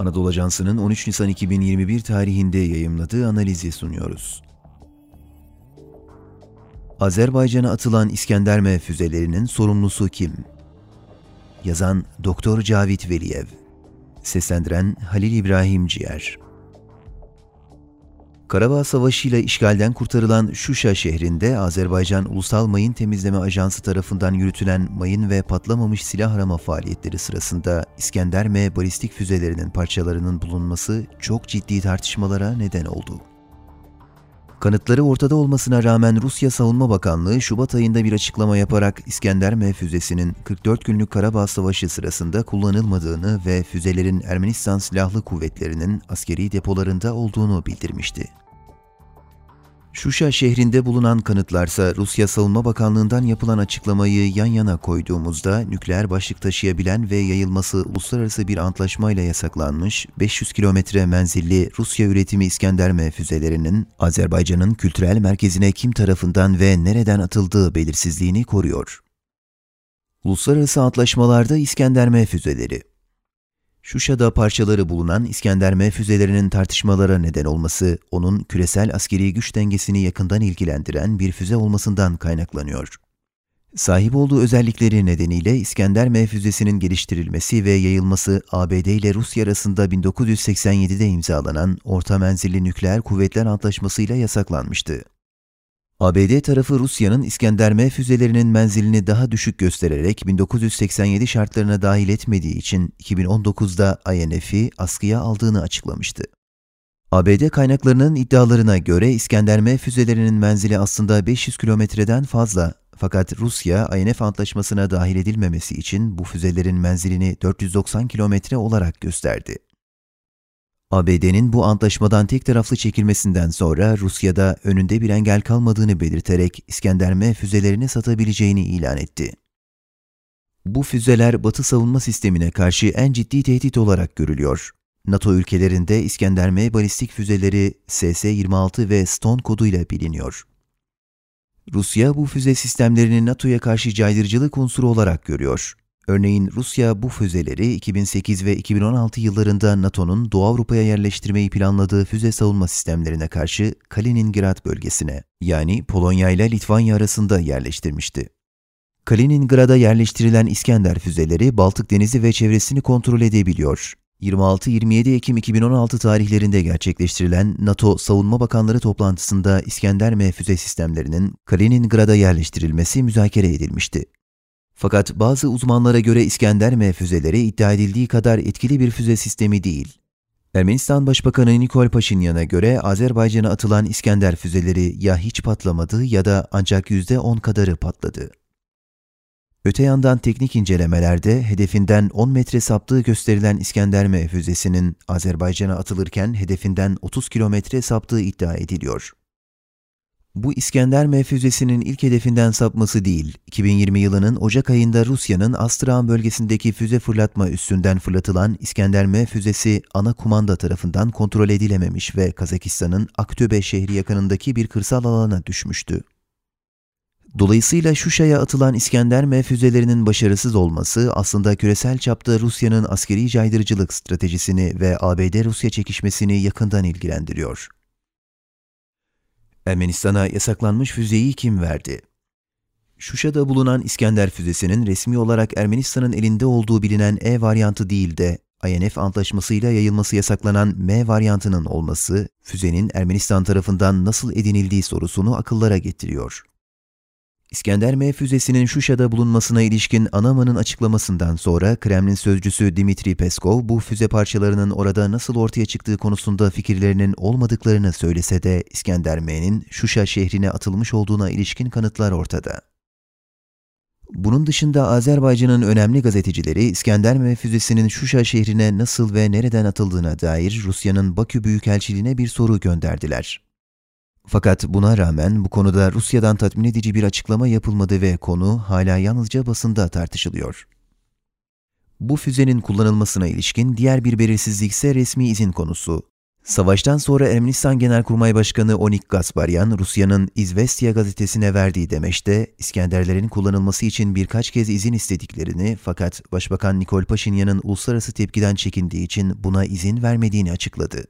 Anadolu Ajansı'nın 13 Nisan 2021 tarihinde yayımladığı analizi sunuyoruz. Azerbaycan'a atılan İskender M füzelerinin sorumlusu kim? Yazan Doktor Cavit Veliyev Seslendiren Halil İbrahim Ciğer Karabağ Savaşı ile işgalden kurtarılan Şuşa şehrinde Azerbaycan Ulusal Mayın Temizleme Ajansı tarafından yürütülen mayın ve patlamamış silah arama faaliyetleri sırasında İskender M balistik füzelerinin parçalarının bulunması çok ciddi tartışmalara neden oldu. Kanıtları ortada olmasına rağmen Rusya Savunma Bakanlığı Şubat ayında bir açıklama yaparak İskender M füzesinin 44 günlük Karabağ Savaşı sırasında kullanılmadığını ve füzelerin Ermenistan Silahlı Kuvvetleri'nin askeri depolarında olduğunu bildirmişti. Şuşa şehrinde bulunan kanıtlarsa Rusya Savunma Bakanlığı'ndan yapılan açıklamayı yan yana koyduğumuzda nükleer başlık taşıyabilen ve yayılması uluslararası bir antlaşmayla yasaklanmış 500 kilometre menzilli Rusya üretimi İskender M füzelerinin Azerbaycan'ın kültürel merkezine kim tarafından ve nereden atıldığı belirsizliğini koruyor. Uluslararası antlaşmalarda İskender M füzeleri Şuşa'da parçaları bulunan İskender M füzelerinin tartışmalara neden olması, onun küresel askeri güç dengesini yakından ilgilendiren bir füze olmasından kaynaklanıyor. Sahip olduğu özellikleri nedeniyle İskender M füzesinin geliştirilmesi ve yayılması ABD ile Rusya arasında 1987'de imzalanan Orta Menzilli Nükleer Kuvvetler Antlaşması ile yasaklanmıştı. ABD tarafı Rusya'nın İskender M füzelerinin menzilini daha düşük göstererek 1987 şartlarına dahil etmediği için 2019'da INF'i askıya aldığını açıklamıştı. ABD kaynaklarının iddialarına göre İskender M füzelerinin menzili aslında 500 kilometreden fazla fakat Rusya INF antlaşmasına dahil edilmemesi için bu füzelerin menzilini 490 kilometre olarak gösterdi. ABD'nin bu antlaşmadan tek taraflı çekilmesinden sonra Rusya'da önünde bir engel kalmadığını belirterek İskender M füzelerini satabileceğini ilan etti. Bu füzeler Batı savunma sistemine karşı en ciddi tehdit olarak görülüyor. NATO ülkelerinde İskender M balistik füzeleri SS-26 ve Stone koduyla biliniyor. Rusya bu füze sistemlerini NATO'ya karşı caydırıcılık unsuru olarak görüyor. Örneğin Rusya bu füzeleri 2008 ve 2016 yıllarında NATO'nun Doğu Avrupa'ya yerleştirmeyi planladığı füze savunma sistemlerine karşı Kaliningrad bölgesine yani Polonya ile Litvanya arasında yerleştirmişti. Kaliningrad'a yerleştirilen İskender füzeleri Baltık Denizi ve çevresini kontrol edebiliyor. 26-27 Ekim 2016 tarihlerinde gerçekleştirilen NATO Savunma Bakanları toplantısında İskender M füze sistemlerinin Kaliningrad'a yerleştirilmesi müzakere edilmişti. Fakat bazı uzmanlara göre İskender M füzeleri iddia edildiği kadar etkili bir füze sistemi değil. Ermenistan Başbakanı Nikol Paşinyan'a göre Azerbaycan'a atılan İskender füzeleri ya hiç patlamadı ya da ancak %10 kadarı patladı. Öte yandan teknik incelemelerde hedefinden 10 metre saptığı gösterilen İskender M füzesinin Azerbaycan'a atılırken hedefinden 30 kilometre saptığı iddia ediliyor. Bu İskender M füzesinin ilk hedefinden sapması değil, 2020 yılının Ocak ayında Rusya'nın Astrağan bölgesindeki füze fırlatma üssünden fırlatılan İskender M füzesi ana kumanda tarafından kontrol edilememiş ve Kazakistan'ın Aktöbe şehri yakınındaki bir kırsal alana düşmüştü. Dolayısıyla Şuşa'ya atılan İskender M füzelerinin başarısız olması aslında küresel çapta Rusya'nın askeri caydırıcılık stratejisini ve ABD-Rusya çekişmesini yakından ilgilendiriyor. Ermenistan'a yasaklanmış füzeyi kim verdi? Şuşa'da bulunan İskender füzesinin resmi olarak Ermenistan'ın elinde olduğu bilinen E varyantı değil de INF antlaşmasıyla yayılması yasaklanan M varyantının olması, füzenin Ermenistan tarafından nasıl edinildiği sorusunu akıllara getiriyor. İskender M füzesinin Şuşa'da bulunmasına ilişkin Anaman'ın açıklamasından sonra Kremlin sözcüsü Dimitri Peskov bu füze parçalarının orada nasıl ortaya çıktığı konusunda fikirlerinin olmadıklarını söylese de İskender M'nin Şuşa şehrine atılmış olduğuna ilişkin kanıtlar ortada. Bunun dışında Azerbaycan'ın önemli gazetecileri İskender M füzesinin Şuşa şehrine nasıl ve nereden atıldığına dair Rusya'nın Bakü Büyükelçiliğine bir soru gönderdiler. Fakat buna rağmen bu konuda Rusya'dan tatmin edici bir açıklama yapılmadı ve konu hala yalnızca basında tartışılıyor. Bu füzenin kullanılmasına ilişkin diğer bir belirsizlik ise resmi izin konusu. Savaştan sonra Ermenistan Genelkurmay Başkanı Onik Gasparyan, Rusya'nın İzvestiya gazetesine verdiği demeçte, İskenderlerin kullanılması için birkaç kez izin istediklerini fakat Başbakan Nikol Paşinyan'ın uluslararası tepkiden çekindiği için buna izin vermediğini açıkladı.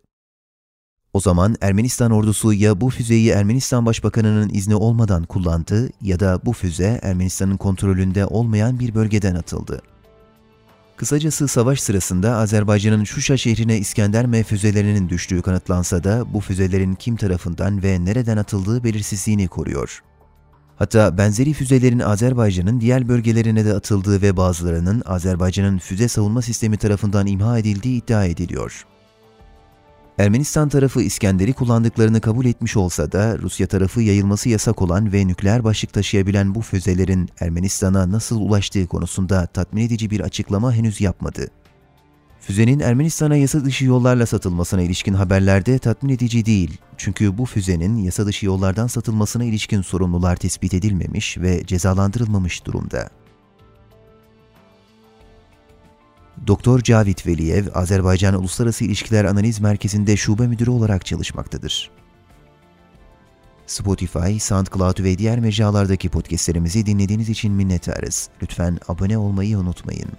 O zaman Ermenistan ordusu ya bu füzeyi Ermenistan Başbakanı'nın izni olmadan kullandı ya da bu füze Ermenistan'ın kontrolünde olmayan bir bölgeden atıldı. Kısacası savaş sırasında Azerbaycan'ın Şuşa şehrine İskender M füzelerinin düştüğü kanıtlansa da bu füzelerin kim tarafından ve nereden atıldığı belirsizliğini koruyor. Hatta benzeri füzelerin Azerbaycan'ın diğer bölgelerine de atıldığı ve bazılarının Azerbaycan'ın füze savunma sistemi tarafından imha edildiği iddia ediliyor. Ermenistan tarafı İskender'i kullandıklarını kabul etmiş olsa da Rusya tarafı yayılması yasak olan ve nükleer başlık taşıyabilen bu füzelerin Ermenistan'a nasıl ulaştığı konusunda tatmin edici bir açıklama henüz yapmadı. Füzenin Ermenistan'a yasa dışı yollarla satılmasına ilişkin haberlerde tatmin edici değil. Çünkü bu füzenin yasa dışı yollardan satılmasına ilişkin sorumlular tespit edilmemiş ve cezalandırılmamış durumda. Doktor Cavit Veliyev, Azerbaycan Uluslararası İlişkiler Analiz Merkezi'nde şube müdürü olarak çalışmaktadır. Spotify, SoundCloud ve diğer mecralardaki podcastlerimizi dinlediğiniz için minnettarız. Lütfen abone olmayı unutmayın.